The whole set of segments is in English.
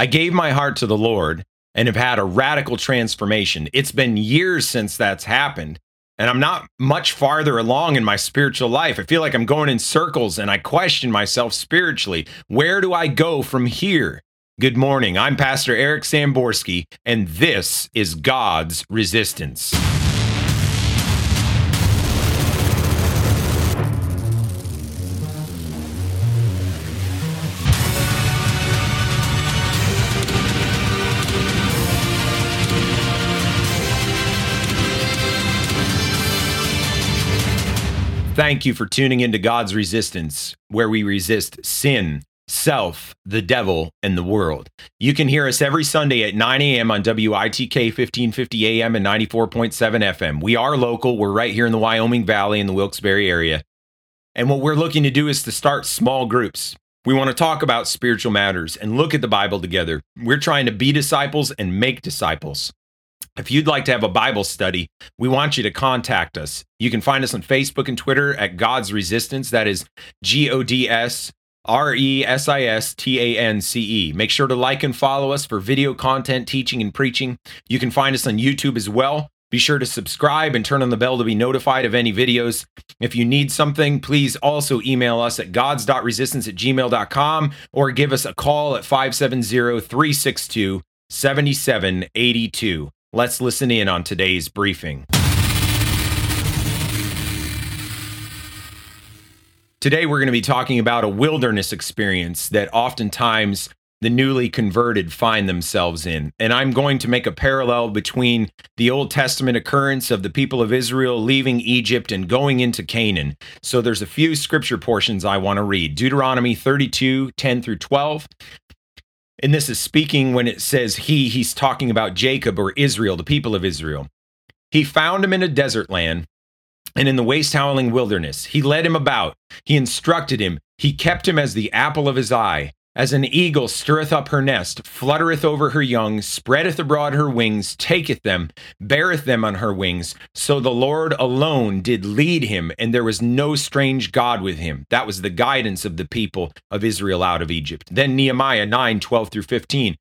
I gave my heart to the Lord and have had a radical transformation. It's been years since that's happened, and I'm not much farther along in my spiritual life. I feel like I'm going in circles and I question myself spiritually. Where do I go from here? Good morning. I'm Pastor Eric Samborski, and this is God's Resistance. Thank you for tuning into God's Resistance, where we resist sin, self, the devil, and the world. You can hear us every Sunday at 9 a.m. on WITK 1550 AM and 94.7 FM. We are local. We're right here in the Wyoming Valley in the Wilkes-Barre area. And what we're looking to do is to start small groups. We want to talk about spiritual matters and look at the Bible together. We're trying to be disciples and make disciples. If you'd like to have a Bible study, we want you to contact us. You can find us on Facebook and Twitter at God's Resistance. That is G O D S R E S I S T A N C E. Make sure to like and follow us for video content, teaching, and preaching. You can find us on YouTube as well. Be sure to subscribe and turn on the bell to be notified of any videos. If you need something, please also email us at gods.resistance at gmail.com or give us a call at 570 362 7782. Let's listen in on today's briefing. Today, we're going to be talking about a wilderness experience that oftentimes the newly converted find themselves in. And I'm going to make a parallel between the Old Testament occurrence of the people of Israel leaving Egypt and going into Canaan. So there's a few scripture portions I want to read Deuteronomy 32 10 through 12, and this is speaking when it says he, he's talking about Jacob or Israel, the people of Israel. He found him in a desert land and in the waste howling wilderness. He led him about. He instructed him. He kept him as the apple of his eye. As an eagle stirreth up her nest, fluttereth over her young, spreadeth abroad her wings, taketh them, beareth them on her wings. So the Lord alone did lead him, and there was no strange God with him. That was the guidance of the people of Israel out of Egypt. Then Nehemiah 9 12 through 15.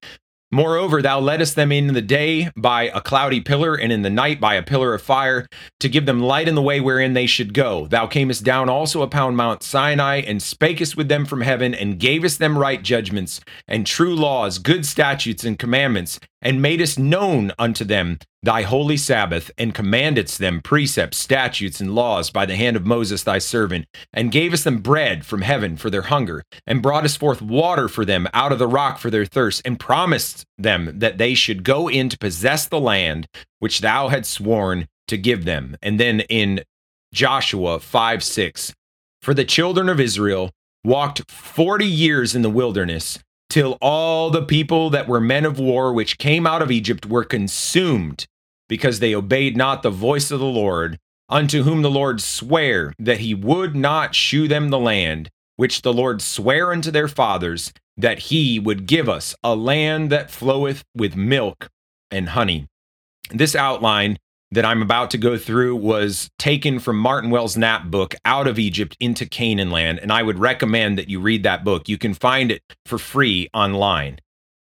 Moreover, thou leddest them in the day by a cloudy pillar, and in the night by a pillar of fire, to give them light in the way wherein they should go. Thou camest down also upon Mount Sinai, and spakest with them from heaven, and gavest them right judgments, and true laws, good statutes, and commandments, and madest known unto them thy holy Sabbath, and commandedst them precepts, statutes, and laws by the hand of Moses thy servant, and gavest them bread from heaven for their hunger, and broughtest forth water for them out of the rock for their thirst, and promised them that they should go in to possess the land which thou hadst sworn to give them. And then in Joshua 5 6, for the children of Israel walked 40 years in the wilderness till all the people that were men of war which came out of Egypt were consumed because they obeyed not the voice of the Lord, unto whom the Lord sware that he would not shew them the land, which the Lord sware unto their fathers, that he would give us a land that floweth with milk and honey. This outline that I'm about to go through was taken from Martin Wells' Knapp book, Out of Egypt into Canaan Land, and I would recommend that you read that book. You can find it for free online.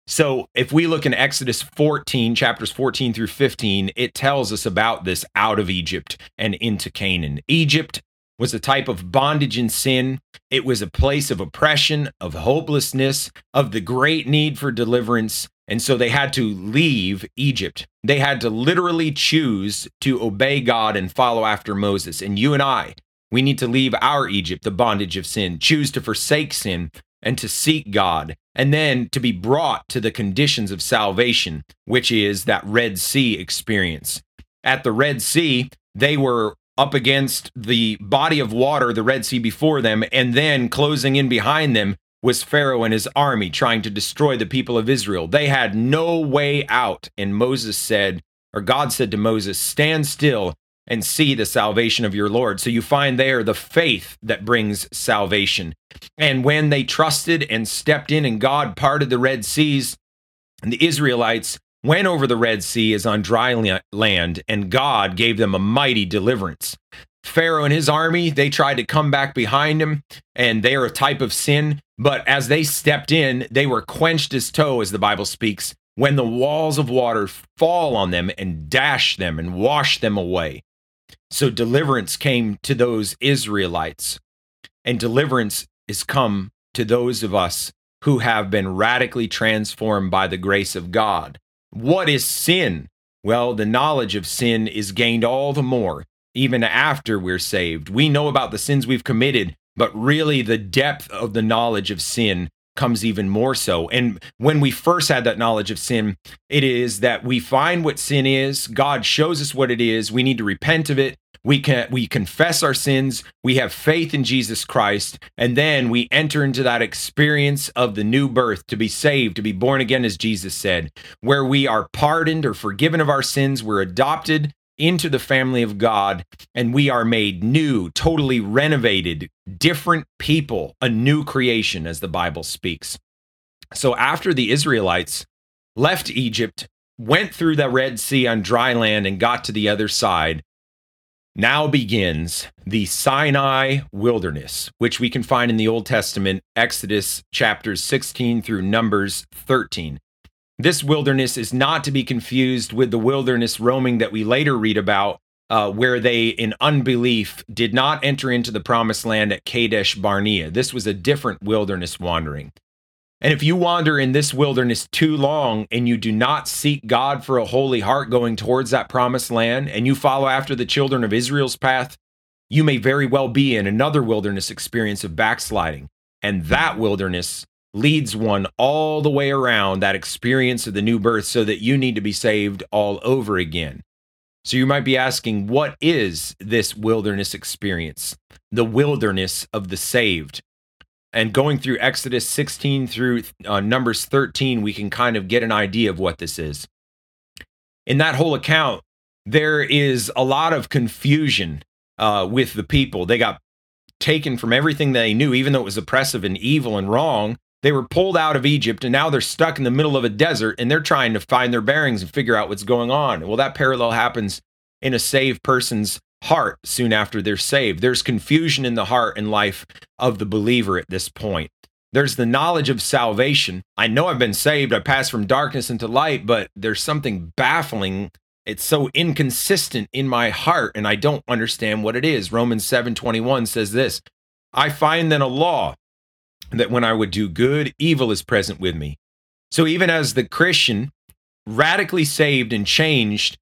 So if we look in Exodus 14, chapters 14 through 15, it tells us about this out of Egypt and into Canaan. Egypt was a type of bondage and sin. It was a place of oppression, of hopelessness, of the great need for deliverance. And so they had to leave Egypt. They had to literally choose to obey God and follow after Moses. And you and I, we need to leave our Egypt, the bondage of sin, choose to forsake sin and to seek God, and then to be brought to the conditions of salvation, which is that Red Sea experience. At the Red Sea, they were up against the body of water, the Red Sea before them, and then closing in behind them was Pharaoh and his army trying to destroy the people of Israel. They had no way out. And Moses said, or God said to Moses, Stand still and see the salvation of your Lord. So you find there the faith that brings salvation. And when they trusted and stepped in, and God parted the Red Seas, and the Israelites went over the Red Sea as on dry land, and God gave them a mighty deliverance. Pharaoh and his army, they tried to come back behind him, and they are a type of sin. But as they stepped in, they were quenched as tow, as the Bible speaks, when the walls of water fall on them and dash them and wash them away. So deliverance came to those Israelites, and deliverance is come to those of us who have been radically transformed by the grace of God. What is sin? Well, the knowledge of sin is gained all the more, even after we're saved. We know about the sins we've committed, but really the depth of the knowledge of sin comes even more so. And when we first had that knowledge of sin, it is that we find what sin is, God shows us what it is, we need to repent of it. We can we confess our sins, we have faith in Jesus Christ, and then we enter into that experience of the new birth to be saved, to be born again as Jesus said, where we are pardoned or forgiven of our sins, we're adopted into the family of God and we are made new, totally renovated, different people, a new creation, as the Bible speaks. So after the Israelites left Egypt, went through the Red Sea on dry land, and got to the other side, now begins the Sinai wilderness, which we can find in the Old Testament, Exodus chapters 16 through Numbers 13. This wilderness is not to be confused with the wilderness roaming that we later read about, uh, where they, in unbelief, did not enter into the promised land at Kadesh Barnea. This was a different wilderness wandering. And if you wander in this wilderness too long and you do not seek God for a holy heart going towards that promised land, and you follow after the children of Israel's path, you may very well be in another wilderness experience of backsliding. And that wilderness leads one all the way around that experience of the new birth so that you need to be saved all over again. So you might be asking, what is this wilderness experience? The wilderness of the saved. And going through Exodus 16 through uh, Numbers 13, we can kind of get an idea of what this is. In that whole account, there is a lot of confusion uh, with the people. They got taken from everything they knew, even though it was oppressive and evil and wrong. They were pulled out of Egypt and now they're stuck in the middle of a desert and they're trying to find their bearings and figure out what's going on. Well, that parallel happens in a saved person's heart soon after they're saved. There's confusion in the heart and life of the believer at this point. There's the knowledge of salvation. I know I've been saved. I passed from darkness into light, but there's something baffling. It's so inconsistent in my heart and I don't understand what it is. Romans 7:21 says this, I find then a law that when I would do good, evil is present with me. So even as the Christian, radically saved and changed,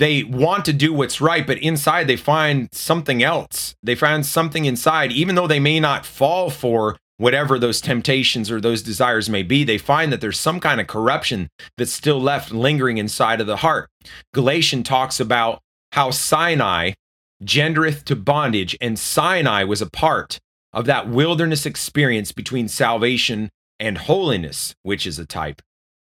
they want to do what's right, but inside they find something else. They find something inside, even though they may not fall for whatever those temptations or those desires may be, they find that there's some kind of corruption that's still left lingering inside of the heart. Galatian talks about how Sinai gendereth to bondage, and Sinai was a part of that wilderness experience between salvation and holiness, which is a type.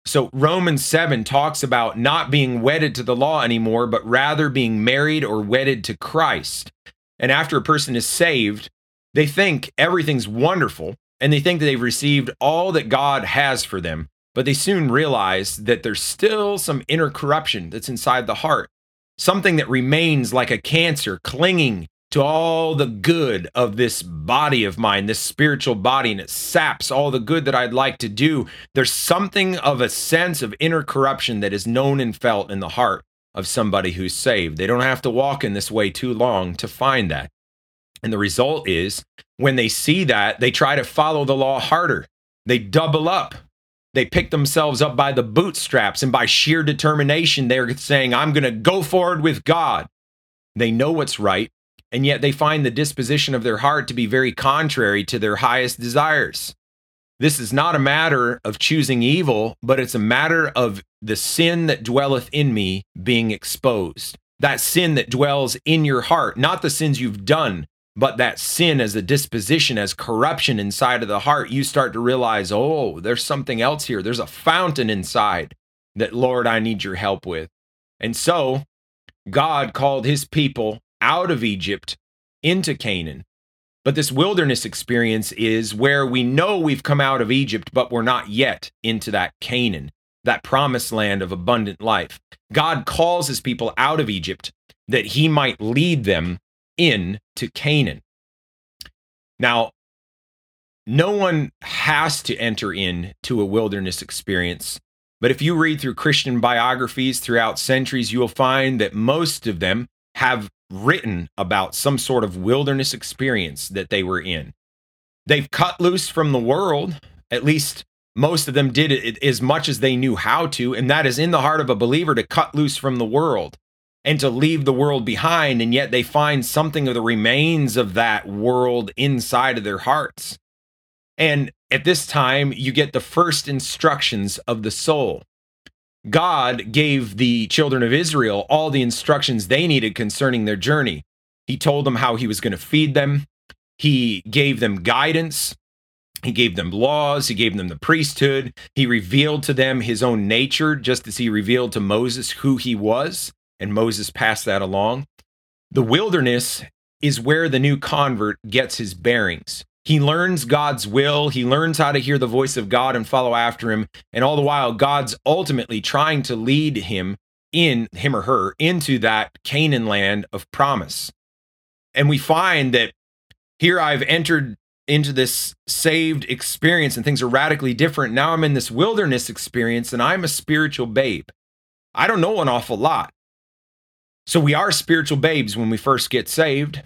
So Romans 7 talks about not being wedded to the law anymore, but rather being married or wedded to Christ. And after a person is saved, they think everything's wonderful and they think that they've received all that God has for them, but they soon realize that there's still some inner corruption that's inside the heart, something that remains like a cancer clinging to all the good of this body of mine, this spiritual body, and it saps all the good that I'd like to do. There's something of a sense of inner corruption that is known and felt in the heart of somebody who's saved. They don't have to walk in this way too long to find that. And the result is when they see that, they try to follow the law harder. They double up. They pick themselves up by the bootstraps, and by sheer determination, they're saying, I'm going to go forward with God. They know what's right and yet they find the disposition of their heart to be very contrary to their highest desires. This is not a matter of choosing evil, but it's a matter of the sin that dwelleth in me being exposed. That sin that dwells in your heart, not the sins you've done, but that sin as a disposition, as corruption inside of the heart, you start to realize, oh, there's something else here. There's a fountain inside that, Lord, I need your help with. And so God called his people out of Egypt into Canaan. But this wilderness experience is where we know we've come out of Egypt, but we're not yet into that Canaan, that promised land of abundant life. God calls his people out of Egypt that he might lead them in to Canaan. Now, no one has to enter into a wilderness experience. But if you read through Christian biographies throughout centuries, you will find that most of them have written about some sort of wilderness experience that they were in. They've cut loose from the world, at least most of them did it as much as they knew how to, and that is in the heart of a believer to cut loose from the world and to leave the world behind, and yet they find something of the remains of that world inside of their hearts. And at this time, you get the first instructions of the soul. God gave the children of Israel all the instructions they needed concerning their journey. He told them how he was going to feed them, he gave them guidance. He gave them laws. He gave them the priesthood. He revealed to them his own nature, just as he revealed to Moses who he was. And Moses passed that along. The wilderness is where the new convert gets his bearings. He learns God's will. He learns how to hear the voice of God and follow after him. And all the while, God's ultimately trying to lead him in, him or her, into that Canaan land of promise. And we find that here I've entered into this saved experience and things are radically different. Now I'm in this wilderness experience and I'm a spiritual babe. I don't know an awful lot. So we are spiritual babes when we first get saved,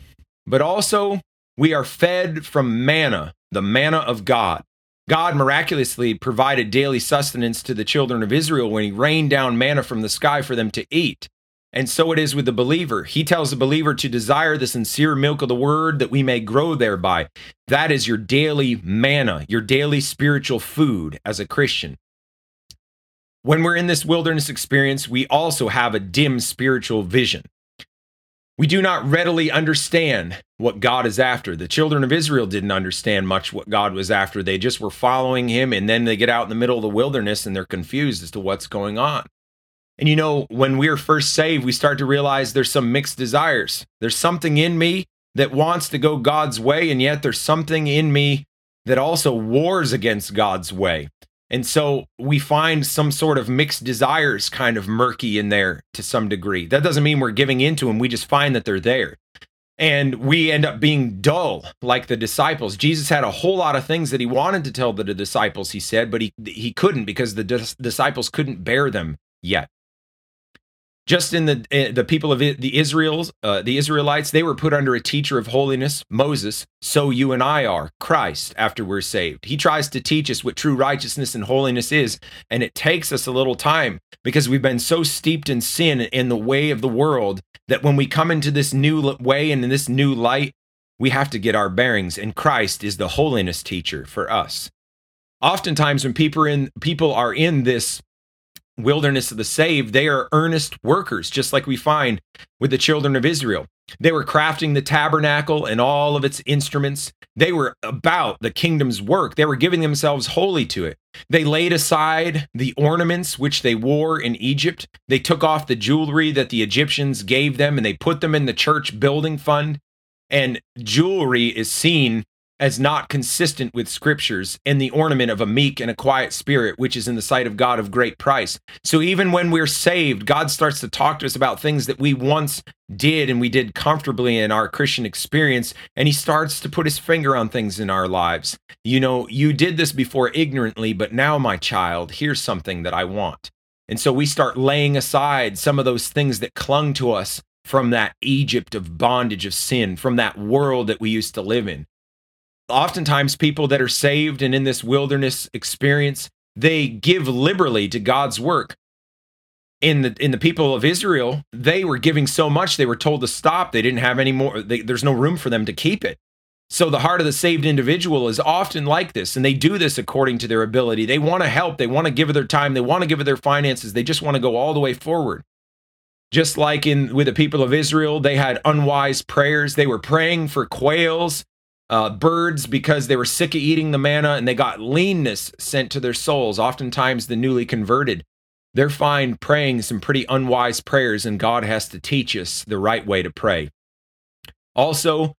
but also we are fed from manna, the manna of God. God miraculously provided daily sustenance to the children of Israel when he rained down manna from the sky for them to eat. And so it is with the believer. He tells the believer to desire the sincere milk of the word that we may grow thereby. That is your daily manna, your daily spiritual food as a Christian. When we're in this wilderness experience, we also have a dim spiritual vision. We do not readily understand what God is after. The children of Israel didn't understand much what God was after. They just were following him, and then they get out in the middle of the wilderness and they're confused as to what's going on. And you know, when we're first saved, we start to realize there's some mixed desires. There's something in me that wants to go God's way, and yet there's something in me that also wars against God's way. And so we find some sort of mixed desires kind of murky in there to some degree. That doesn't mean we're giving into them. We just find that they're there. And we end up being dull like the disciples. Jesus had a whole lot of things that he wanted to tell the disciples, he said, but he, he couldn't because the dis- disciples couldn't bear them yet just in the eh, the people of the Israels, uh, the Israelites, they were put under a teacher of holiness, Moses. So you and I are Christ after we're saved. He tries to teach us what true righteousness and holiness is, and it takes us a little time because we've been so steeped in sin in the way of the world that when we come into this new way and in this new light, we have to get our bearings. And Christ is the holiness teacher for us. Oftentimes, when people in people are in this wilderness of the saved, they are earnest workers, just like we find with the children of Israel. They were crafting the tabernacle and all of its instruments. They were about the kingdom's work. They were giving themselves wholly to it. They laid aside the ornaments which they wore in Egypt. They took off the jewelry that the Egyptians gave them and they put them in the church building fund. And jewelry is seen as not consistent with scriptures and the ornament of a meek and a quiet spirit, which is in the sight of God of great price. So even when we're saved, God starts to talk to us about things that we once did and we did comfortably in our Christian experience. And he starts to put his finger on things in our lives. You know, you did this before ignorantly, but now, my child, here's something that I want. And so we start laying aside some of those things that clung to us from that Egypt of bondage of sin, from that world that we used to live in oftentimes people that are saved and in this wilderness experience they give liberally to God's work. In the in the people of Israel they were giving so much they were told to stop. They didn't have any more they, there's no room for them to keep it. So the heart of the saved individual is often like this and they do this according to their ability. They want to help they want to give of their time they want to give of their finances they just want to go all the way forward. Just like in with the people of Israel they had unwise prayers they were praying for quails uh, birds because they were sick of eating the manna and they got leanness sent to their souls. Oftentimes, the newly converted, they're fine praying some pretty unwise prayers, and God has to teach us the right way to pray. Also,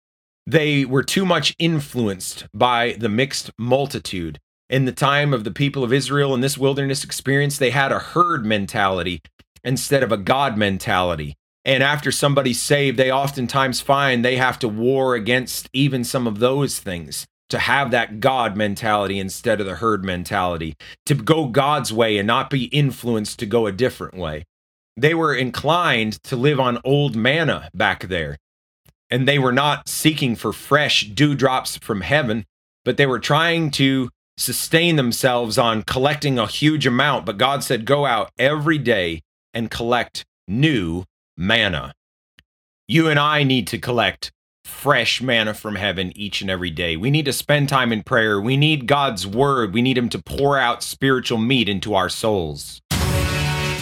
they were too much influenced by the mixed multitude. In the time of the people of Israel in this wilderness experience, they had a herd mentality instead of a God mentality. And after somebody's saved, they oftentimes find they have to war against even some of those things to have that God mentality instead of the herd mentality, to go God's way and not be influenced to go a different way. They were inclined to live on old manna back there. And they were not seeking for fresh dewdrops from heaven, but they were trying to sustain themselves on collecting a huge amount. But God said, Go out every day and collect new manna. You and I need to collect fresh manna from heaven each and every day. We need to spend time in prayer. We need God's word. We need Him to pour out spiritual meat into our souls.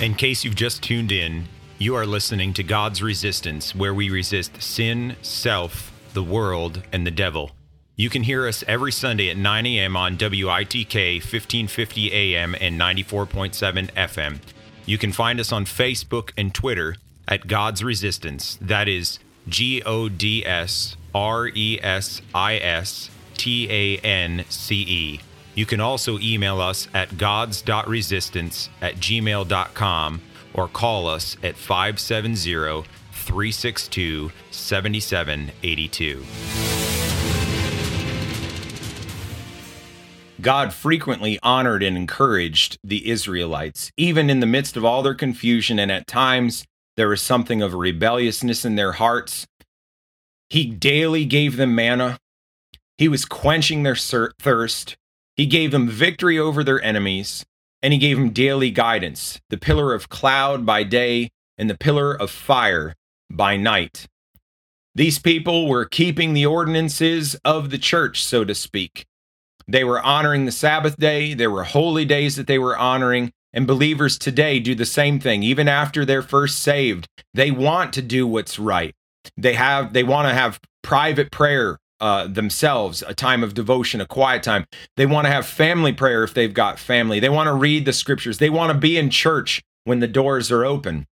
In case you've just tuned in, you are listening to God's Resistance, where we resist sin, self, the world, and the devil. You can hear us every Sunday at 9 a.m. on WITK 1550 AM and 94.7 FM. You can find us on Facebook and Twitter at God's Resistance. That is G O D S R E S I S T A N C E. You can also email us at gods.resistance at gmail.com or call us at 570 362 7782. God frequently honored and encouraged the Israelites, even in the midst of all their confusion, and at times there was something of rebelliousness in their hearts. He daily gave them manna. He was quenching their thirst. He gave them victory over their enemies, and he gave them daily guidance the pillar of cloud by day and the pillar of fire by night. These people were keeping the ordinances of the church, so to speak. They were honoring the Sabbath day, there were holy days that they were honoring, and believers today do the same thing. Even after they're first saved, they want to do what's right. They have they want to have private prayer uh, themselves, a time of devotion, a quiet time. They want to have family prayer if they've got family. They want to read the scriptures. They want to be in church when the doors are open.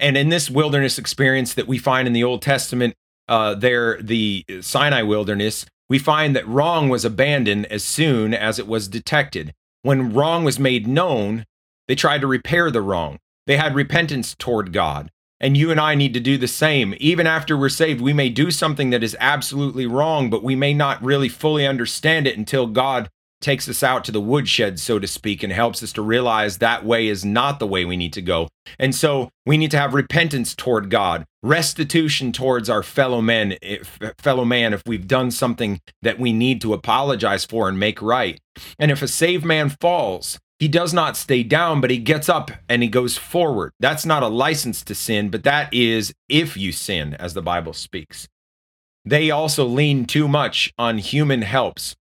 And in this wilderness experience that we find in the Old Testament, uh, there, the Sinai wilderness, we find that wrong was abandoned as soon as it was detected. When wrong was made known, they tried to repair the wrong. They had repentance toward God. And you and I need to do the same. Even after we're saved, we may do something that is absolutely wrong, but we may not really fully understand it until God takes us out to the woodshed, so to speak, and helps us to realize that way is not the way we need to go. And so we need to have repentance toward God, restitution towards our fellow men, if, fellow man, if we've done something that we need to apologize for and make right. And if a saved man falls, he does not stay down, but he gets up and he goes forward. That's not a license to sin, but that is if you sin, as the Bible speaks. They also lean too much on human helps.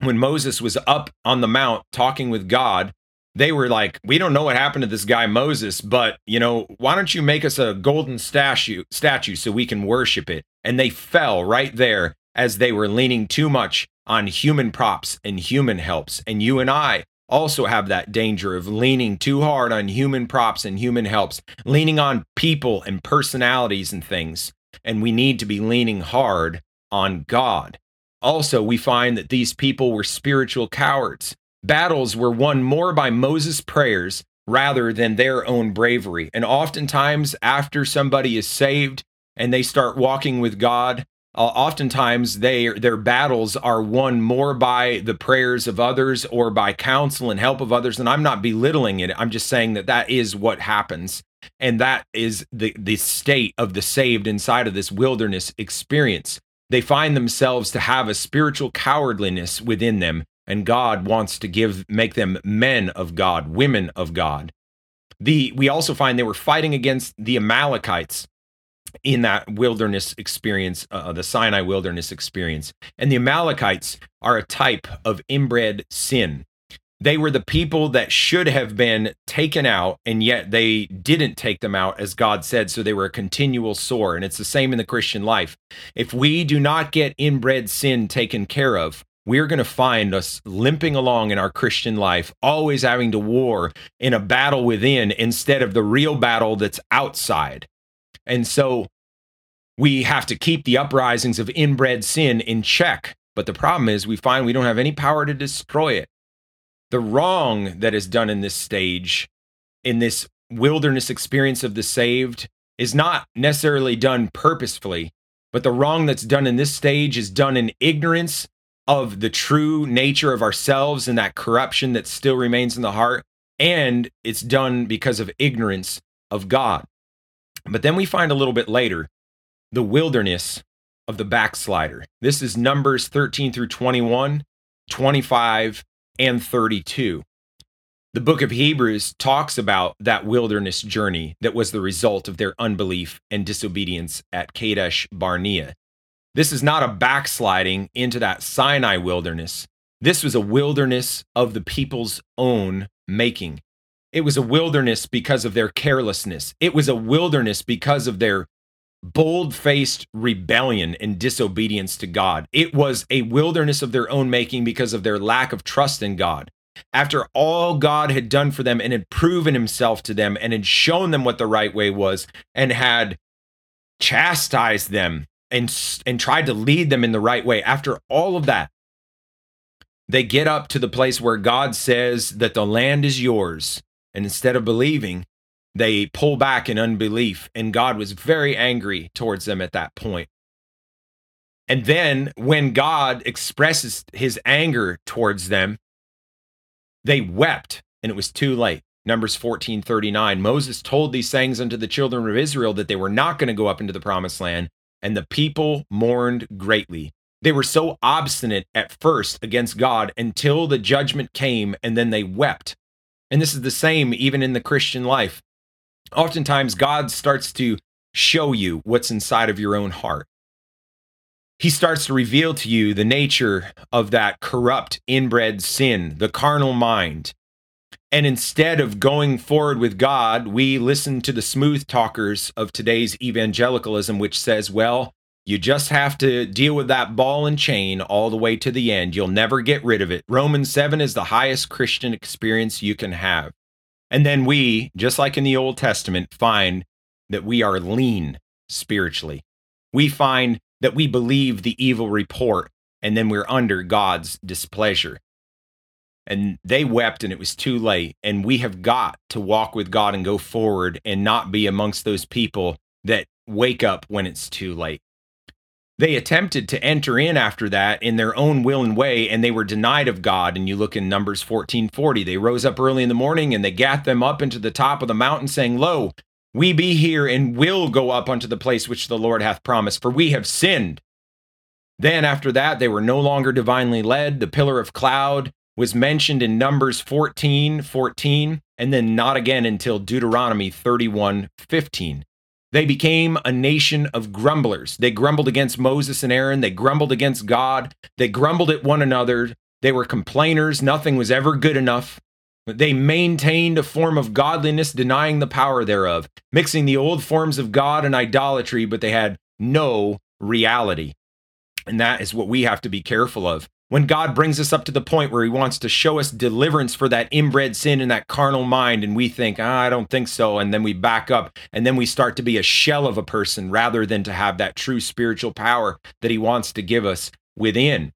When Moses was up on the mount talking with God, they were like, "We don't know what happened to this guy Moses, but you know, why don't you make us a golden statue statue so we can worship it?" And they fell right there as they were leaning too much on human props and human helps. And you and I also have that danger of leaning too hard on human props and human helps, leaning on people and personalities and things. And we need to be leaning hard on God. Also, we find that these people were spiritual cowards. Battles were won more by Moses' prayers rather than their own bravery. And oftentimes, after somebody is saved and they start walking with God, uh, oftentimes they their battles are won more by the prayers of others or by counsel and help of others and i'm not belittling it i'm just saying that that is what happens and that is the the state of the saved inside of this wilderness experience they find themselves to have a spiritual cowardliness within them and god wants to give make them men of god women of god the we also find they were fighting against the amalekites in that wilderness experience, uh, uh, the Sinai wilderness experience. And the Amalekites are a type of inbred sin. They were the people that should have been taken out, and yet they didn't take them out as God said. So they were a continual sore. And it's the same in the Christian life. If we do not get inbred sin taken care of, we're going to find us limping along in our Christian life, always having to war in a battle within instead of the real battle that's outside. And so we have to keep the uprisings of inbred sin in check. But the problem is, we find we don't have any power to destroy it. The wrong that is done in this stage, in this wilderness experience of the saved, is not necessarily done purposefully, but the wrong that's done in this stage is done in ignorance of the true nature of ourselves and that corruption that still remains in the heart. And it's done because of ignorance of God. But then we find a little bit later the wilderness of the backslider. This is Numbers 13 through 21, 25, and 32. The book of Hebrews talks about that wilderness journey that was the result of their unbelief and disobedience at Kadesh Barnea. This is not a backsliding into that Sinai wilderness. This was a wilderness of the people's own making. It was a wilderness because of their carelessness. It was a wilderness because of their bold faced rebellion and disobedience to God. It was a wilderness of their own making because of their lack of trust in God. After all God had done for them and had proven himself to them and had shown them what the right way was and had chastised them and, and tried to lead them in the right way, after all of that, they get up to the place where God says that the land is yours and instead of believing, they pull back in unbelief. And God was very angry towards them at that point. And then when God expresses his anger towards them, they wept and it was too late. Numbers 14 39. Moses told these things unto the children of Israel that they were not going to go up into the promised land, and the people mourned greatly. They were so obstinate at first against God until the judgment came, and then they wept. And this is the same even in the Christian life. Oftentimes, God starts to show you what's inside of your own heart. He starts to reveal to you the nature of that corrupt, inbred sin, the carnal mind. And instead of going forward with God, we listen to the smooth talkers of today's evangelicalism, which says, well, you just have to deal with that ball and chain all the way to the end. You'll never get rid of it. Romans 7 is the highest Christian experience you can have. And then we, just like in the Old Testament, find that we are lean spiritually. We find that we believe the evil report and then we're under God's displeasure. And they wept and it was too late. And we have got to walk with God and go forward and not be amongst those people that wake up when it's too late. They attempted to enter in after that in their own will and way, and they were denied of God. And you look in Numbers 14:40. They rose up early in the morning and they gat them up into the top of the mountain, saying, Lo, we be here and will go up unto the place which the Lord hath promised, for we have sinned. Then after that, they were no longer divinely led. The pillar of cloud was mentioned in Numbers 14 14, and then not again until Deuteronomy 31 15. They became a nation of grumblers. They grumbled against Moses and Aaron. They grumbled against God. They grumbled at one another. They were complainers. Nothing was ever good enough. They maintained a form of godliness, denying the power thereof, mixing the old forms of God and idolatry, but they had no reality. And that is what we have to be careful of when God brings us up to the point where he wants to show us deliverance for that inbred sin and that carnal mind, and we think, oh, I don't think so. And then we back up and then we start to be a shell of a person rather than to have that true spiritual power that he wants to give us within.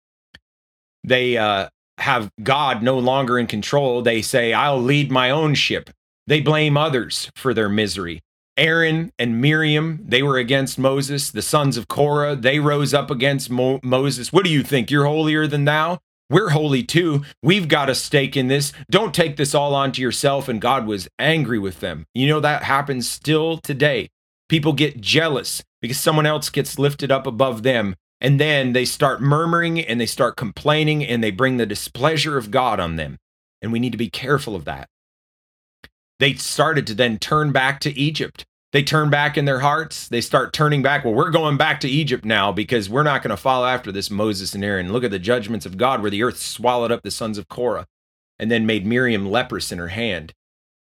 They uh, have God no longer in control. They say, I'll lead my own ship. They blame others for their misery. Aaron and Miriam, they were against Moses. The sons of Korah, they rose up against Mo- Moses. What do you think? You're holier than thou? We're holy too. We've got a stake in this. Don't take this all onto yourself. And God was angry with them. You know, that happens still today. People get jealous because someone else gets lifted up above them. And then they start murmuring and they start complaining and they bring the displeasure of God on them. And we need to be careful of that they started to then turn back to Egypt. They turn back in their hearts. They start turning back. Well, we're going back to Egypt now because we're not going to follow after this Moses and Aaron. Look at the judgments of God where the earth swallowed up the sons of Korah and then made Miriam leprous in her hand.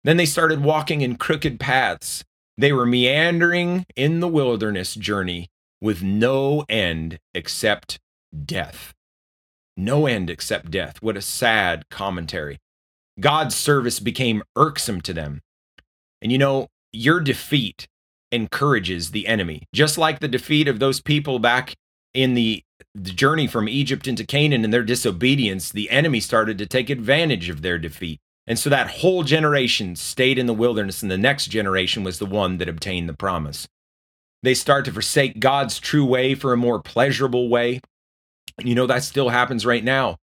Then they started walking in crooked paths. They were meandering in the wilderness journey with no end except death. No end except death. What a sad commentary. God's service became irksome to them. And you know, your defeat encourages the enemy, just like the defeat of those people back in the, the journey from Egypt into Canaan and their disobedience. The enemy started to take advantage of their defeat. And so that whole generation stayed in the wilderness, and the next generation was the one that obtained the promise. They start to forsake God's true way for a more pleasurable way. You know, that still happens right now.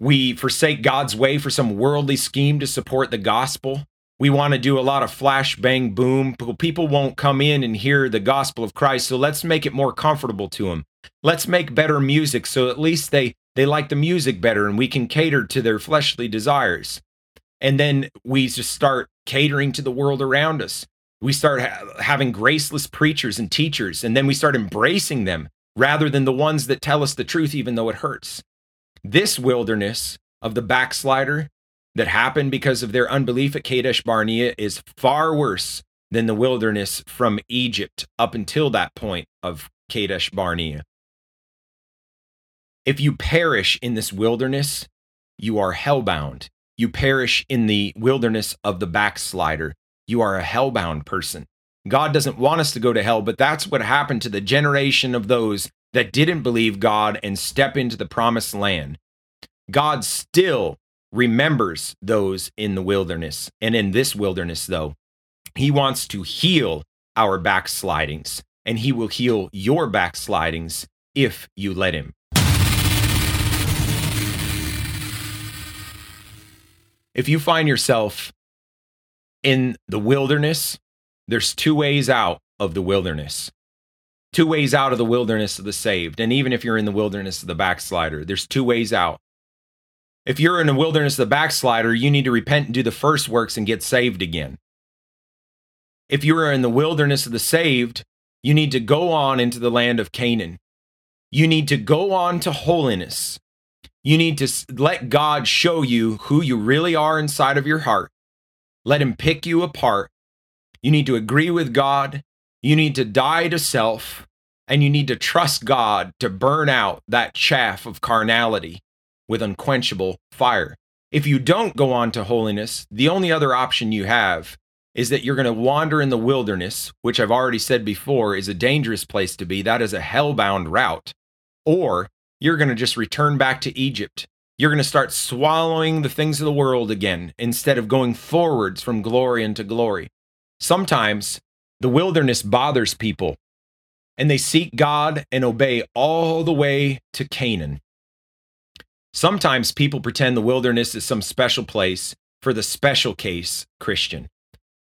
We forsake God's way for some worldly scheme to support the gospel. We want to do a lot of flash, bang, boom. People won't come in and hear the gospel of Christ, so let's make it more comfortable to them. Let's make better music so at least they they like the music better and we can cater to their fleshly desires. And then we just start catering to the world around us. We start ha- having graceless preachers and teachers, and then we start embracing them rather than the ones that tell us the truth, even though it hurts. This wilderness of the backslider that happened because of their unbelief at Kadesh Barnea is far worse than the wilderness from Egypt up until that point of Kadesh Barnea. If you perish in this wilderness, you are hellbound. You perish in the wilderness of the backslider. You are a hellbound person. God doesn't want us to go to hell, but that's what happened to the generation of those that didn't believe God and step into the promised land. God still remembers those in the wilderness. And in this wilderness, though, He wants to heal our backslidings, and He will heal your backslidings if you let Him. if you find yourself in the wilderness, there's two ways out of the wilderness. Two ways out of the wilderness of the saved. And even if you're in the wilderness of the backslider, there's two ways out. If you're in the wilderness of the backslider, you need to repent and do the first works and get saved again. If you are in the wilderness of the saved, you need to go on into the land of Canaan. You need to go on to holiness. You need to let God show you who you really are inside of your heart. Let Him pick you apart. You need to agree with God. You need to die to self. And you need to trust God to burn out that chaff of carnality with unquenchable fire. If you don't go on to holiness, the only other option you have is that you're going to wander in the wilderness, which I've already said before is a dangerous place to be. That is a hellbound route. Or you're going to just return back to Egypt. You're going to start swallowing the things of the world again instead of going forwards from glory into glory. Sometimes the wilderness bothers people and they seek God and obey all the way to Canaan. Sometimes people pretend the wilderness is some special place for the special case Christian.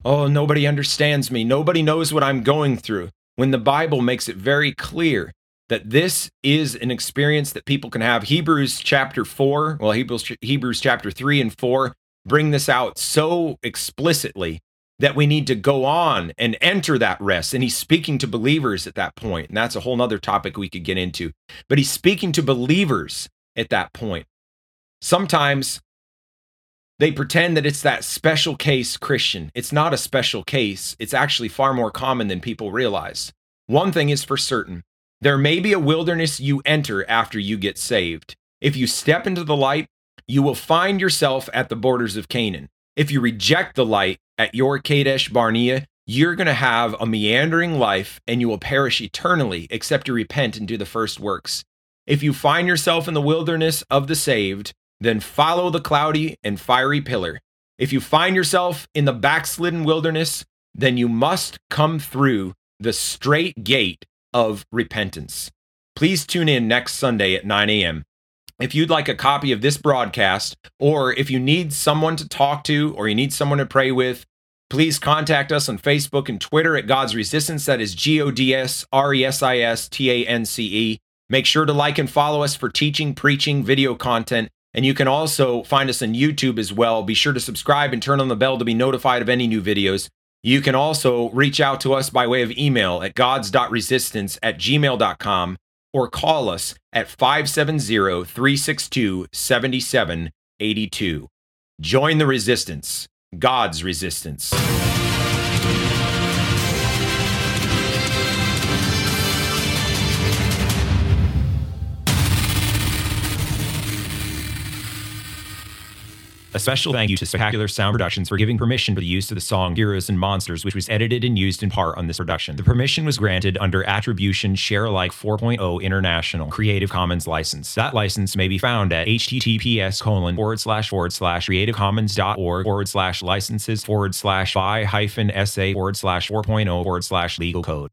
Oh, nobody understands me. Nobody knows what I'm going through. When the Bible makes it very clear that this is an experience that people can have. Hebrews chapter 4, well, Hebrews, Hebrews chapter 3 and 4 bring this out so explicitly that we need to go on and enter that rest. And he's speaking to believers at that point, And that's a whole nother topic we could get into. But he's speaking to believers at that point. Sometimes they pretend that it's that special case Christian. It's not a special case. It's actually far more common than people realize. One thing is for certain there may be a wilderness you enter after you get saved. If you step into the light, you will find yourself at the borders of Canaan. If you reject the light at your Kadesh Barnea, you're going to have a meandering life and you will perish eternally except you repent and do the first works. If you find yourself in the wilderness of the saved, then follow the cloudy and fiery pillar. If you find yourself in the backslidden wilderness, then you must come through the strait gate of repentance. Please tune in next Sunday at 9 a.m. If you'd like a copy of this broadcast, or if you need someone to talk to, or you need someone to pray with, please contact us on Facebook and Twitter at God's Resistance. That is G O D S R E S I S T A N C E. Make sure to like and follow us for teaching, preaching, video content. And you can also find us on YouTube as well. Be sure to subscribe and turn on the bell to be notified of any new videos. You can also reach out to us by way of email at gods.resistance at gmail.com or call us at 570 362 7782. Join the resistance, God's resistance. A special thank you to Spectacular Sound Productions for giving permission for the use of the song Heroes and Monsters, which was edited and used in part on this production. The permission was granted under Attribution Share Alike 4.0 International Creative Commons license. That license may be found at https colon forward slash forward slash creativecommons.org forward slash licenses forward slash by hyphen sa forward slash 4.0 forward slash legal code.